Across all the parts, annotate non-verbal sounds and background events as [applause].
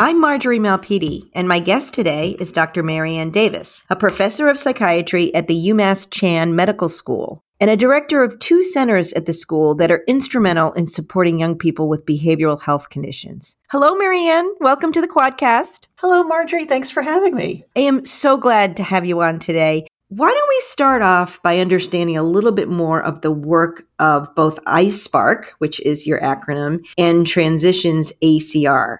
I'm Marjorie Malpede, and my guest today is Dr. Maryann Davis, a professor of psychiatry at the UMass Chan Medical School and a director of two centers at the school that are instrumental in supporting young people with behavioral health conditions. Hello, Maryann. Welcome to the Quadcast. Hello, Marjorie. Thanks for having me. I am so glad to have you on today. Why don't we start off by understanding a little bit more of the work of both iSPARC, which is your acronym, and Transitions ACR?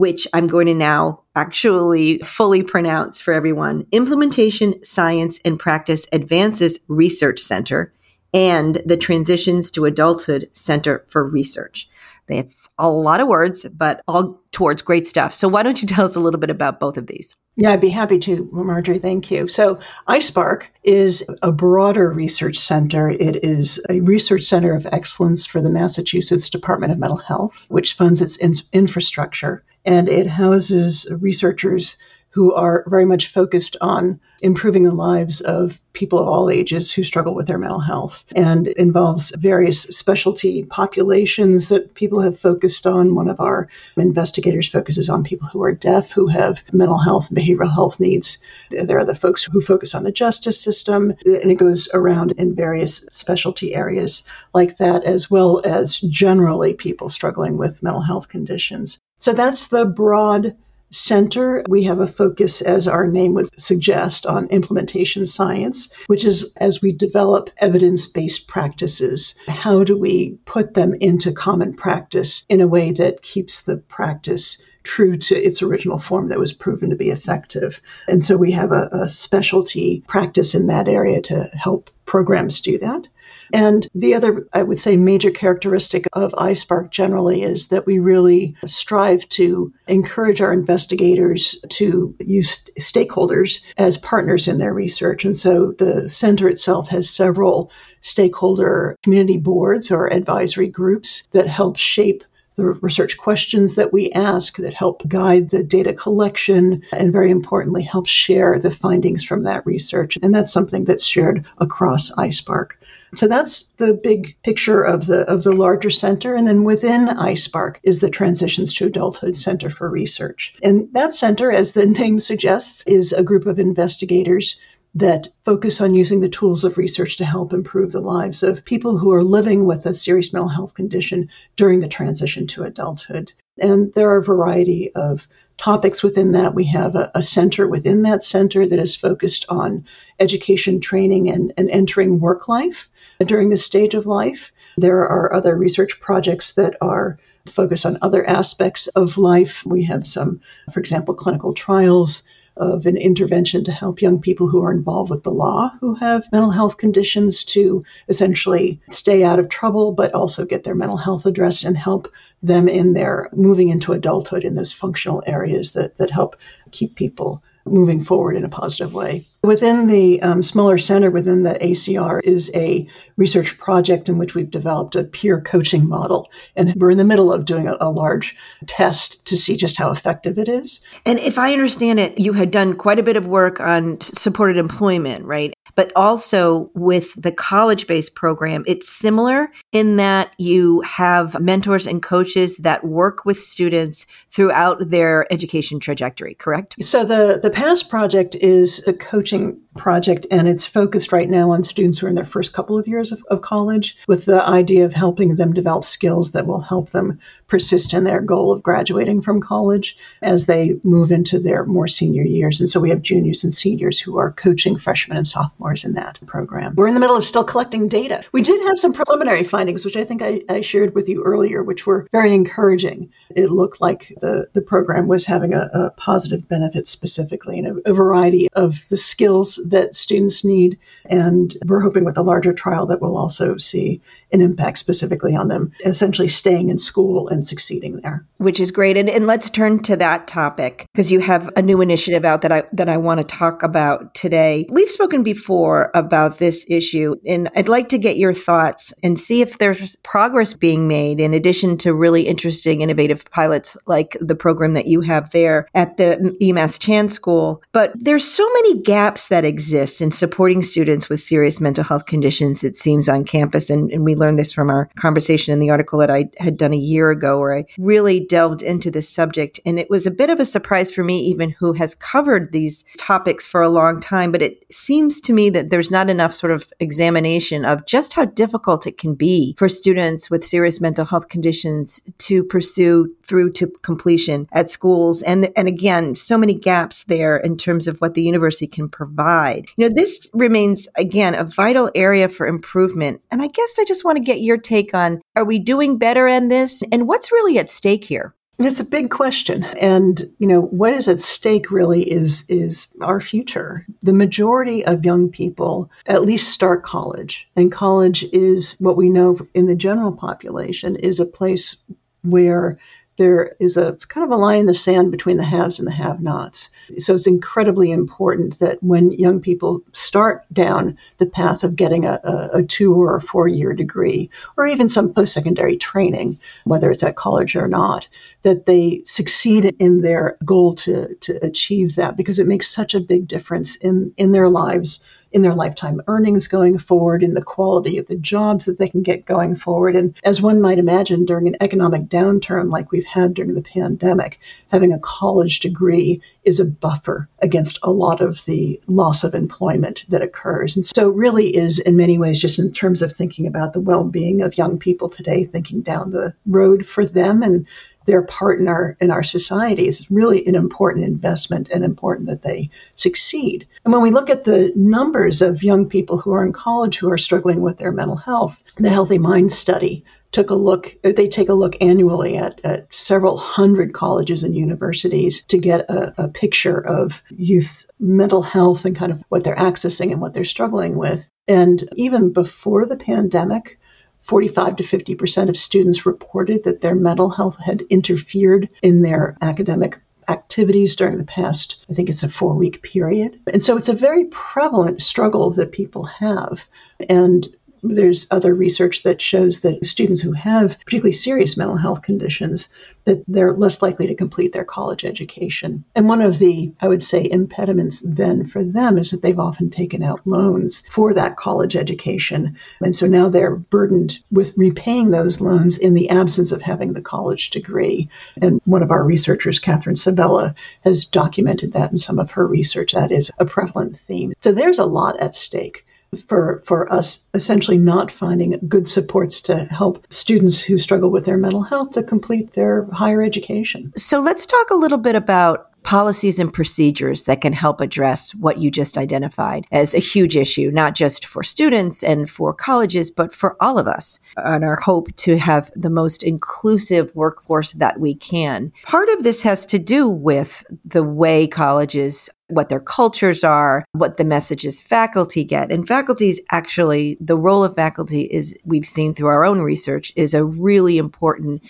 Which I'm going to now actually fully pronounce for everyone Implementation, Science, and Practice Advances Research Center and the Transitions to Adulthood Center for Research. It's a lot of words, but all towards great stuff. So, why don't you tell us a little bit about both of these? Yeah, I'd be happy to, Marjorie. Thank you. So, iSPARC is a broader research center. It is a research center of excellence for the Massachusetts Department of Mental Health, which funds its in- infrastructure and it houses researchers who are very much focused on improving the lives of people of all ages who struggle with their mental health and involves various specialty populations that people have focused on. One of our investigators focuses on people who are deaf who have mental health behavioral health needs. There are the folks who focus on the justice system, and it goes around in various specialty areas like that, as well as generally people struggling with mental health conditions. So that's the broad center. We have a focus, as our name would suggest, on implementation science, which is as we develop evidence based practices, how do we put them into common practice in a way that keeps the practice true to its original form that was proven to be effective. And so we have a, a specialty practice in that area to help programs do that. And the other, I would say, major characteristic of iSPARC generally is that we really strive to encourage our investigators to use stakeholders as partners in their research. And so the center itself has several stakeholder community boards or advisory groups that help shape the research questions that we ask that help guide the data collection and very importantly help share the findings from that research and that's something that's shared across iSPARC. So that's the big picture of the of the larger center. And then within iSPARC is the Transitions to Adulthood Center for Research. And that center, as the [laughs] name suggests, is a group of investigators that focus on using the tools of research to help improve the lives of people who are living with a serious mental health condition during the transition to adulthood. And there are a variety of topics within that. We have a, a, center within that center that is focused on education, training, and, and entering work life during this stage of life. There are other research projects that are focused on other aspects of life. We have some, for example, clinical trials of an intervention to help young people who are involved with the law who have mental health conditions to essentially stay out of trouble, but also get their mental health addressed and help them in their moving into adulthood in those functional areas that, that help keep people moving forward in a positive way. Within the um, smaller center, within the ACR, is a research project in which we've developed a peer coaching model. And we're in the middle of doing a, a large test to see just how effective it is. And if I understand it, you had done quite a bit of work on supported employment, right? But also with the college based program, it's similar in that you have mentors and coaches that work with students throughout their education trajectory, correct? So the, the PASS project is a coaching project, and it's focused right now on students who are in their first couple of years of, of college with the idea of helping them develop skills that will help them persist in their goal of graduating from college as they move into their more senior years. And so we have juniors and seniors who are coaching freshmen and sophomores in that program. We're in the middle of still collecting data. We did have some preliminary findings, which I think I, I shared with you earlier, which were very encouraging. It looked like the, the program was having a, a positive benefit specifically in a, a variety of the skills that students need. And we're hoping with a larger trial that we'll also see an impact specifically on them, essentially staying in school and succeeding there. Which is great. And, and let's turn to that topic because you have a new initiative out that I that I want to talk about today. We've spoken before about this issue, and I'd like to get your thoughts and see if there's progress being made in addition to really interesting, innovative pilots like the program that you have there at the UMass Chan School. But there's so many gaps that exist in supporting students with serious mental health conditions, it seems, on campus. And, and we learned this from our conversation in the article that I had done a year ago, where I really delved into this subject. And it was a bit of a surprise for me, even who has covered these topics for a long time. But it seems to me that there's not enough sort of examination of just how difficult it can be for students with serious mental health conditions to pursue through to completion at schools. And, and again, so many gaps there in terms of what the university can provide. You know, this remains, again, a vital area for improvement. And I guess I just want to get your take on are we doing better in this? And what's really at stake here? It's a big question. And, you know, what is at stake really is is our future. The majority of young people at least start college. And college is what we know in the general population is a place where there is a kind of a line in the sand between the haves and the have nots. So it's incredibly important that when young people start down the path of getting a, a, two or a four year degree, or even some post secondary training, whether it's at college or not, that they succeed in their goal to, to achieve that because it makes such a big difference in, in their lives in their lifetime earnings going forward, in the quality of the jobs that they can get going forward. And as one might imagine, during an economic downturn like we've had during the pandemic, having a college degree is a buffer against a lot of the loss of employment that occurs. And so, really, is in many ways just in terms of thinking about the well being of young people today, thinking down the road for them and their part in our in our society It's really an important investment and important that they succeed. And when we look at the numbers of young people who are in college who are struggling with their mental health, the Healthy Mind Study took a look they take a look annually at, at several hundred colleges and universities to get a, a picture of youth mental health and kind of what they're accessing and what they're struggling with and even before the pandemic 45 to 50% of students reported that their mental health had interfered in their academic activities during the past, I think it's a four week period. And so it's a very prevalent struggle that people have. And there's other research that shows that students who have particularly serious mental health conditions that they're less likely to complete their college education. And one of the, I would say, impediments then for them is that they've often taken out loans for that college education. And so now they're burdened with repaying those loans in the absence of having the college degree. And one of our researchers, Kathryn Sabella, has documented that in some of her research. That is a prevalent theme. So there's a lot at stake for for us essentially not finding good supports to help students who struggle with their mental health to complete their higher education. So let's talk a little bit about policies and procedures that can help address what you just identified as a huge issue, not just for students and for colleges, but for all of us and our hope to have the most inclusive workforce that we can. Part of this has to do with the way colleges what their cultures are, what the messages faculty get. And faculty is actually, the role of faculty is, we've seen through our own research, is a really important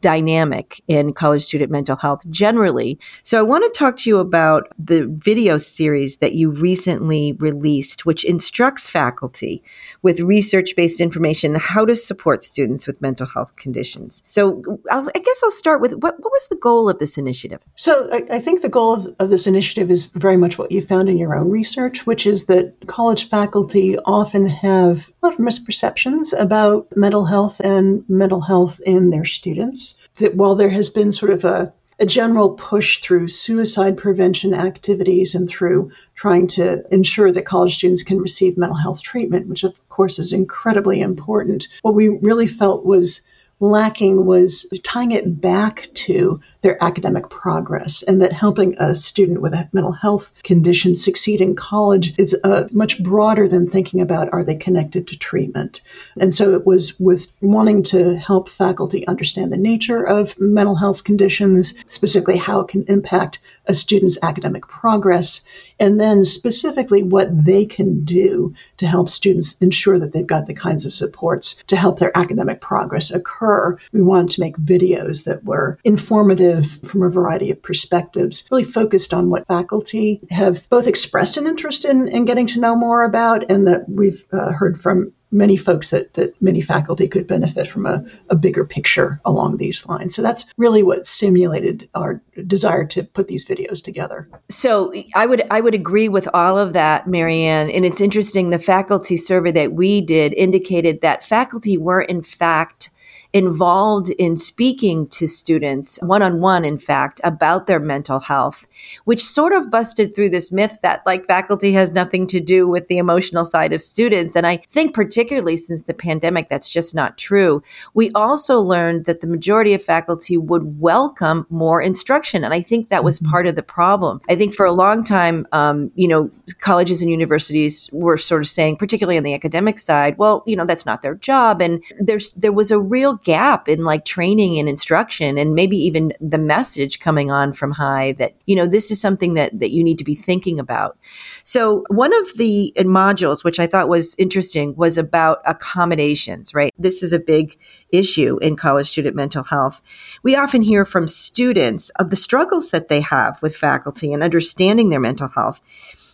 dynamic in college student mental health generally. So I want to talk to you about the video series that you recently released, which instructs faculty with research based information how to support students with mental health conditions. So I'll, i guess I'll start with what, what was the goal of this initiative? So I, I think the goal of, of this initiative is very much what you found in your own research, which is that college faculty often have a lot of misperceptions about mental health and mental health in their students. That while there has been sort of a a general push through suicide prevention activities and through trying to ensure that college students can receive mental health treatment, which of course is incredibly important. What we really felt was lacking was tying it back to their academic progress, and that helping a student with a mental health condition succeed in college is uh, much broader than thinking about are they connected to treatment. And so it was with wanting to help faculty understand the nature of mental health conditions, specifically how it can impact a student's academic progress, and then specifically what they can do to help students ensure that they've got the kinds of supports to help their academic progress occur. We wanted to make videos that were informative from a variety of perspectives, really focused on what faculty have both expressed an interest in, in getting to know more about and that we've uh, heard from many folks that, that many faculty could benefit from a, a bigger picture along these lines. So that's really what stimulated our desire to put these videos together. So I would I would agree with all of that, Maryann. And it's interesting, the faculty survey that we did indicated that faculty were in fact involved in speaking to students one on one, in fact, about their mental health, which sort of busted through this myth that like faculty has nothing to do with the emotional side of students. And I think, particularly since the pandemic, that's just not true. We also learned that the majority of faculty would welcome more instruction. And I think that was mm-hmm. part of the problem. I think for a long time, um, you know, colleges and universities were sort of saying, particularly on the academic side, well, you know, that's not their job. And there's, there was a real gap in like training and instruction and maybe even the message coming on from high that, you know, this is something that, that you need to be thinking about. So one of the uh, modules, which I thought was interesting, was about accommodations, right? This is a big issue in college student mental health. We often hear from students of the struggles that they have with faculty and understanding their mental health.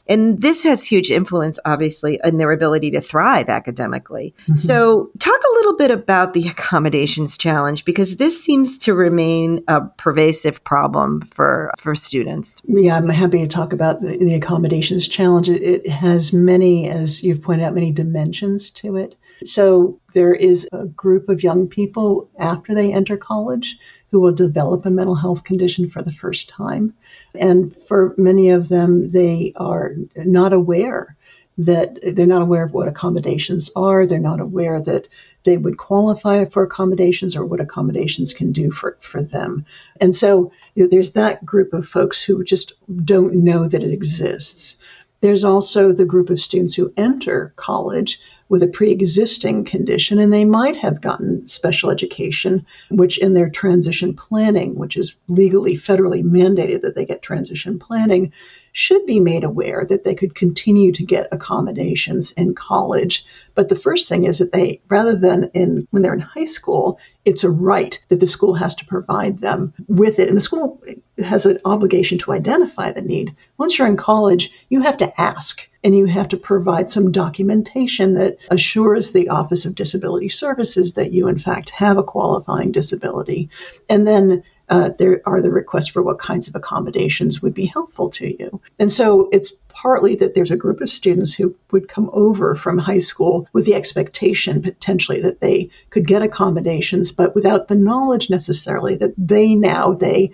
And this has huge influence, obviously, in their ability to thrive academically. Mm-hmm. So, talk a little bit about the accommodations challenge because this seems to remain a pervasive problem for, for students. Yeah, I'm happy to talk about the, the accommodations challenge. It, it has many, as you've pointed out, many dimensions to it. So, there is a group of young people after they enter college who will develop a mental health condition for the first time. And for many of them, they are not aware that they're not aware of what accommodations are. They're not aware that they would qualify for accommodations or what accommodations can do for, for them. And so you know, there's that group of folks who just don't know that it exists. There's also the group of students who enter college with a pre existing condition, and they might have gotten special education, which in their transition planning, which is legally, federally mandated that they get transition planning, should be made aware that they could continue to get accommodations in college. But the first thing is that they, rather than in when they're in high school, it's a right that the school has to provide them with it. And the school has an obligation to identify the need. Once you're in college, you have to ask and you have to provide some documentation that assures the Office of Disability Services that you, in fact, have a qualifying disability. And then uh, there are the requests for what kinds of accommodations would be helpful to you. And so it's partly that there's a group of students who would come over from high school with the expectation potentially that they could get accommodations, but without the knowledge necessarily that they now, they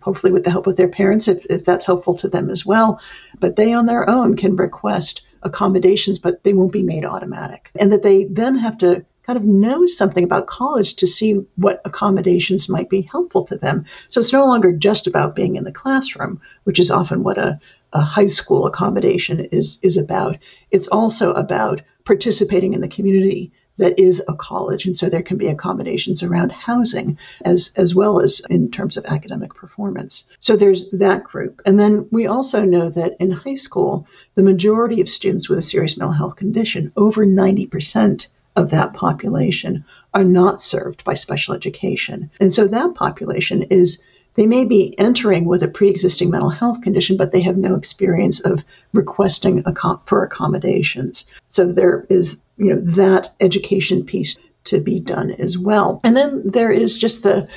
hopefully with the help of their parents, if, if that's helpful to them as well. But they on their own can request accommodations, but they won't be made automatic. And that they then have to kind of know something about college to see what accommodations might be helpful to them. So it's no longer just about being in the classroom, which is often what a, a high school accommodation is, is about. It's also about participating in the community that is a college. And so there can be accommodations around housing as, as well as in terms of academic performance. So there's that group. And then we also know that in high school, the majority of students with a serious mental health condition, over 90%, of that population are not served by special education. And so that population is they may be entering with a pre-existing mental health condition, but they have no experience of requesting for accommodations. So there is, you know, that education piece to be done as well. And then there is just the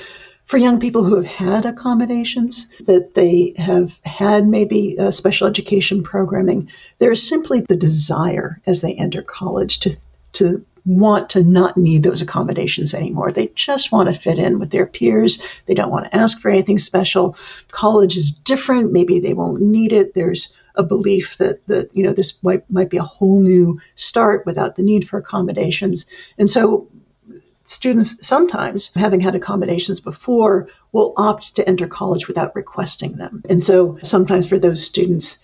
for young people who have had accommodations, that they have had maybe special education programming, there is simply the desire as they enter college to to want to not need those accommodations anymore. They just want to fit in with their peers. They don't want to ask for anything special. College is different. Maybe they won't need it. There's a belief that that you know this might might be a whole new start without the need for accommodations. And so students sometimes, having had accommodations before, will opt to enter college without requesting them. And so sometimes for those students,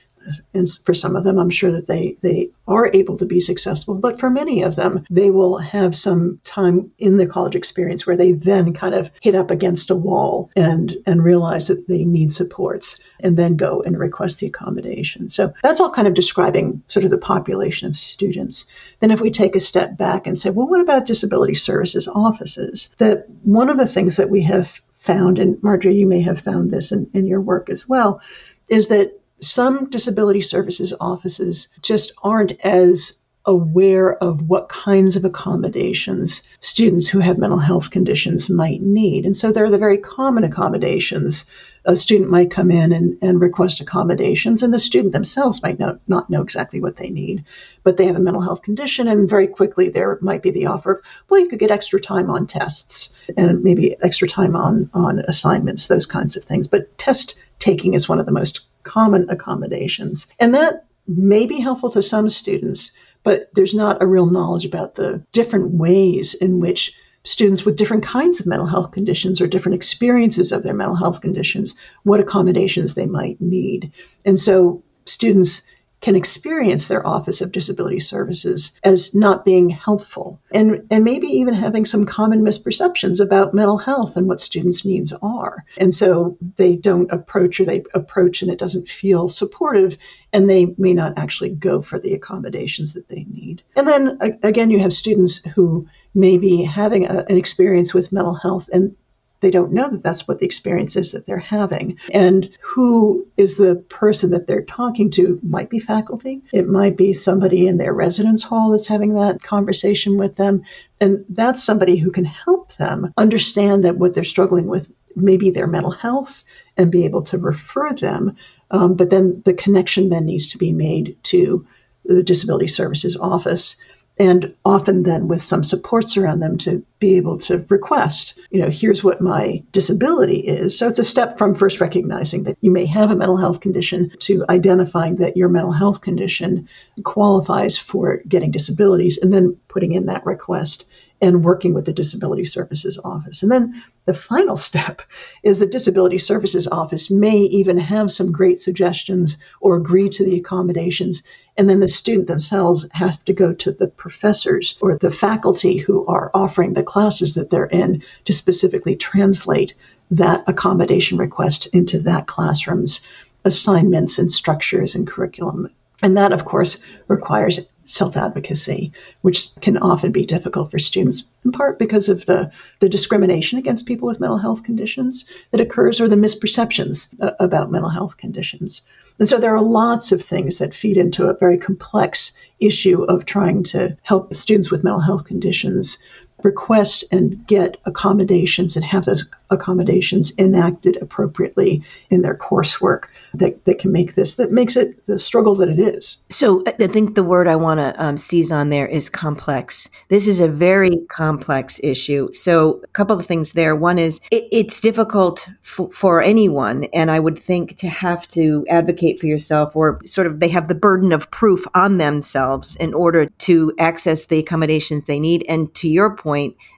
and for some of them, I'm sure that they, they are able to be successful. But for many of them, they will have some time in the college experience where they then kind of hit up against a wall and, and realize that they need supports and then go and request the accommodation. So that's all kind of describing sort of the population of students. Then if we take a step back and say, well, what about disability services offices? That one of the things that we have found, and Marjorie, you may have found this in, in your work as well, is that some disability services offices just aren't as aware of what kinds of accommodations students who have mental health conditions might need. And so there are the very common accommodations. A student might come in and, and request accommodations, and the student themselves might not, not know exactly what they need, but they have a mental health condition, and very quickly there might be the offer, well, you could get extra time on tests and maybe extra time on, on assignments, those kinds of things. But test taking is one of the most common accommodations. And that may be helpful to some students, but there's not a real knowledge about the different ways in which students with different kinds of mental health conditions or different experiences of their mental health conditions, what accommodations they might need. And so students can experience their Office of Disability Services as not being helpful and, and maybe even having some common misperceptions about mental health and what students' needs are. And so they don't approach or they approach and it doesn't feel supportive and they may not actually go for the accommodations that they need. And then again, you have students who may be having a, an experience with mental health and they don't know that that's what the experience is that they're having. And who is the person that they're talking to might be faculty. It might be somebody in their residence hall that's having that conversation with them. And that's somebody who can help them understand that what they're struggling with may be their mental health and be able to refer them. Um, but then the connection then needs to be made to the Disability Services Office and often then with some supports around them to be able to request, you know, here's what my disability is. So it's a step from first recognizing that you may have a mental health condition to identifying that your mental health condition qualifies for getting disabilities and then putting in that request and working with the Disability Services Office. And then the final [laughs] step is the Disability Services Office may even have some great suggestions or agree to the accommodations. And then the student themselves have to go to the professors or the faculty who are offering the classes that they're in to specifically translate that accommodation request into that classroom's assignments and structures and curriculum. And that, of course, requires self advocacy, which can often be difficult for students, in part because of the, the discrimination against people with mental health conditions that occurs or the misperceptions uh, about mental health conditions. And so there are lots of things that feed into a very complex issue of trying to help students with mental health conditions request and get accommodations and have those accommodations enacted appropriately in their coursework that, that can make this, that makes it the struggle that it is. So I think the word I want to um, seize on there is complex. This is a very complex issue. So a couple of things there. One is it, it's difficult f- for anyone. And I would think to have to advocate for yourself or sort of they have the burden of proof on themselves in order to access the accommodations they need. And to your point,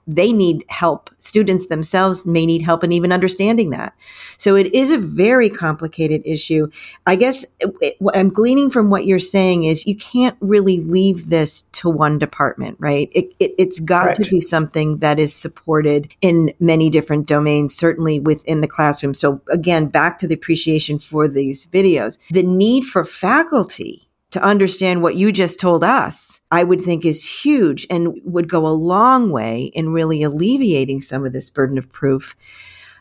they need help. Students themselves may need help in even understanding that. So it is a very complicated issue. I guess it, what I'm gleaning from what you're saying is you can't really leave this to one department, right? It, it, has got Correct. to be something that is supported in many different domains, certainly within the classroom. So again, back to the appreciation for these videos, the need for faculty to understand what you just told us, I would think is huge and would go a long way in really alleviating some of this burden of proof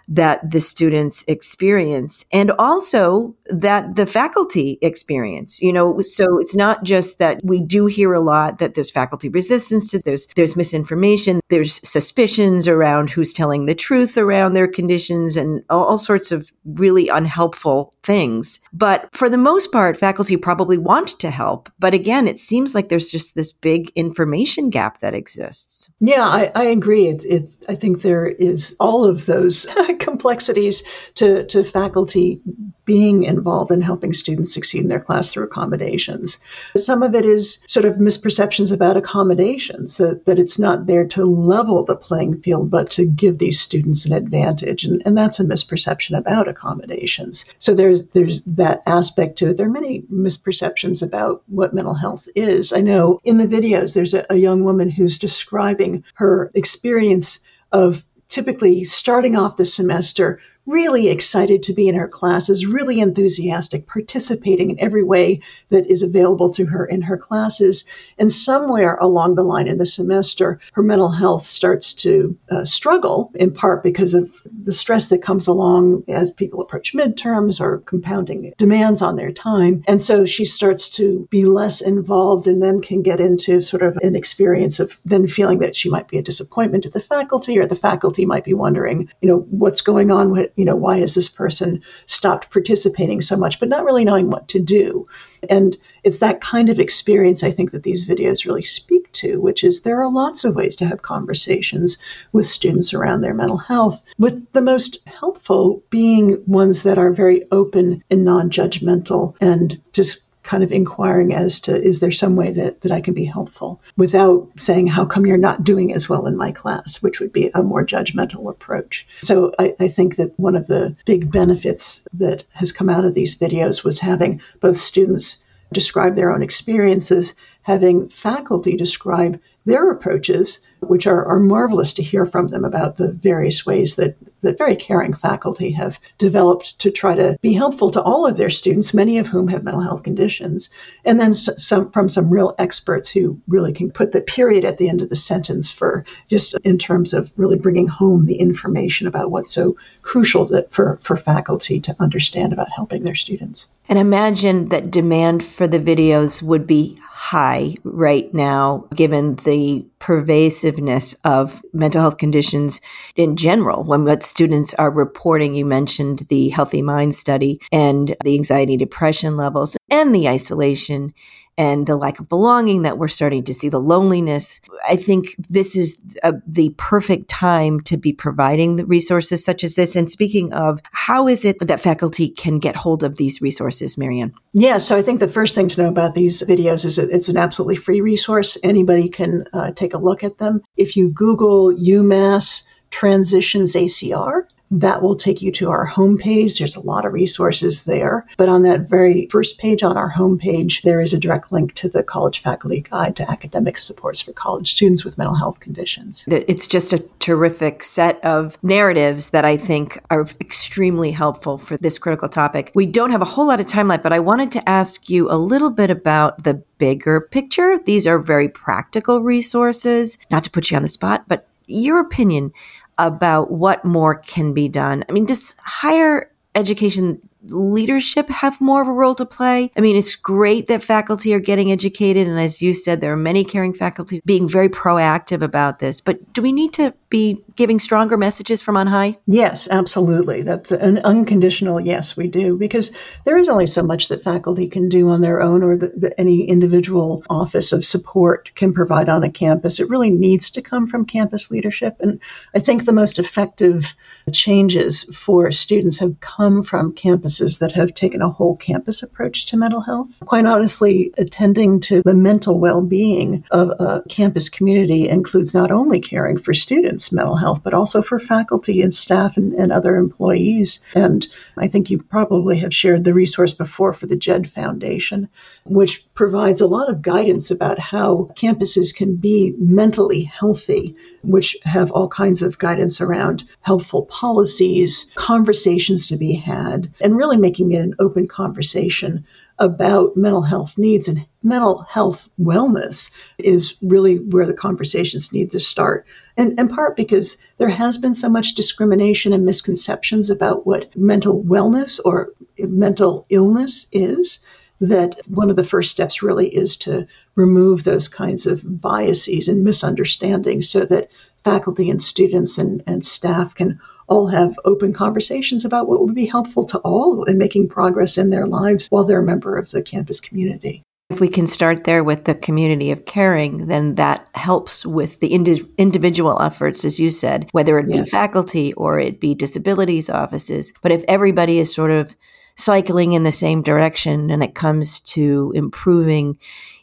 that the students experience and also that the faculty experience you know? So it's not just that we do hear a lot that there's faculty resistance to there's there's misinformation there's suspicions around who's telling the truth around their conditions and all, all sorts of really unhelpful things. But for the most part faculty probably want to help. But again it seems like there's just this big information gap that exists. Yeah i, I agree. It's, i think there is all of those [laughs] complexities to, to faculty being involved in helping students succeed in their class through accommodations. Some of it is sort of misperceptions about accommodations, that, that it's not there to level the playing field, but to give these students an advantage. And, and that's a misperception about accommodations. So there's there's that aspect to it. There are many misperceptions about what mental health is. I know in the videos there's a, a young woman who's describing her experience of typically starting off the semester really excited to be in her classes, really enthusiastic, participating in every way that is available to her in her classes. And somewhere along the line in the semester, her mental health starts to uh, struggle, in part because of the stress that comes along as people approach midterms or compounding demands on their time. And so she starts to be less involved and then can get into sort of an experience of then feeling that she might be a disappointment to the faculty or the faculty might be wondering, you know, what's going on with you know, why has this person stopped participating so much, but not really knowing what to do. And it's that kind of experience I think that these videos really speak to, which is there are lots of ways to have conversations with students around their mental health, with the most helpful being ones that are very open and non judgmental and just kind of inquiring as to is there some way that, that I can be helpful without saying, how come you're not doing as well in my class, which would be a more judgmental approach. So I, I think that one of the big benefits that has come out of these videos was having both students describe their own experiences, having faculty describe their approaches, which are, are marvelous to hear from them about the various ways that, that very caring faculty have developed to try to be helpful to all of their students, many of whom have mental health conditions, and then some from some real experts who really can put the period at the end of the sentence for just in terms of really bringing home the information about what's so crucial that for, for faculty to understand about helping their students. And imagine that demand for the videos would be high right now, given the pervasiveness of mental health conditions in general. When what students are reporting, you mentioned the Healthy Mind study and the anxiety depression levels and the isolation and the lack of belonging that we're starting to see, the loneliness. I think this is a, the perfect time to be providing the resources such as this. And speaking of, how is it that faculty can get hold of these resources, Maryann? Yeah, so I think the first thing to know about these videos is that it's an absolutely free resource. Anybody can uh, take a look at them. If you Google UMass Transitions ACR, that will take you to our homepage. There's a lot of resources there. But on that very first page on our homepage, there is a direct link to the College Faculty Guide to Academic Supports for College Students with Mental Health Conditions. It's just a terrific set of narratives that I think are extremely helpful for this critical topic. We don't have a whole lot of time left, but I wanted to ask you a little bit about the bigger picture. These are very practical resources, not to put you on the spot, but your opinion about what more can be done. I mean, does higher education leadership have more of a role to play? I mean, it's great that faculty are getting educated. And as you said, there are many caring faculty being very proactive about this. But do we need to be giving stronger messages from on high? Yes, absolutely. That's an unconditional yes, we do, because there is only so much that faculty can do on their own or that any individual office of support can provide on a campus. It really needs to come from campus leadership. And I think the most effective changes for students have come from campuses that have taken a whole campus approach to mental health. Quite honestly, attending to the mental well being of a campus community includes not only caring for students' mental health, but also for faculty and staff and, and other employees. And I think you probably have shared the resource before for the JED Foundation, which provides a lot of guidance about how campuses can be mentally healthy which have all kinds of guidance around helpful policies, conversations to be had, and really making it an open conversation about mental health needs and mental health wellness is really where the conversations need to start. And in part because there has been so much discrimination and misconceptions about what mental wellness or mental illness is that one of the first steps really is to remove those kinds of biases and misunderstandings so that faculty and students and, and staff can all have open conversations about what would be helpful to all in making progress in their lives while they're a member of the campus community. If we can start there with the community of caring, then that helps with the indi- individual efforts, as you said, whether it be yes. faculty or it be disabilities offices. But if everybody is sort of cycling in the same direction and it comes to improving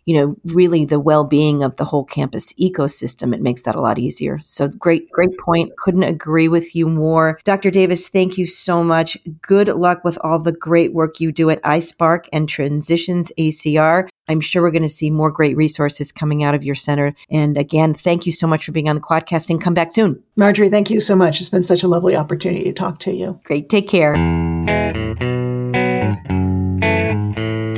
you know, really the well-being of the whole campus ecosystem. It makes that a lot easier. So great, great point. Couldn't agree with you more. Dr. Davis, thank you so much. Good luck with all the great work you do at iSPARC and Transitions ACR. I'm sure we're going to see more great resources coming out of your center. And again, thank you so much for being on the Quadcast and come back soon. Marjorie, thank you so much. It's been such a lovely opportunity to talk to you. Great. Take care.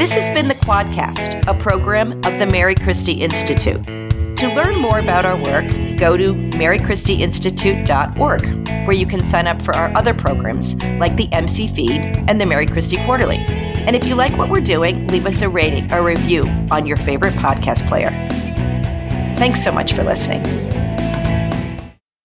This has been the Quadcast, a program of the Mary Christie Institute. To learn more about our work, go to marychristieinstitute.org, where you can sign up for our other programs like the MC Feed and the Mary Christie Quarterly. And if you like what we're doing, leave us a rating or review on your favorite podcast player. Thanks so much for listening.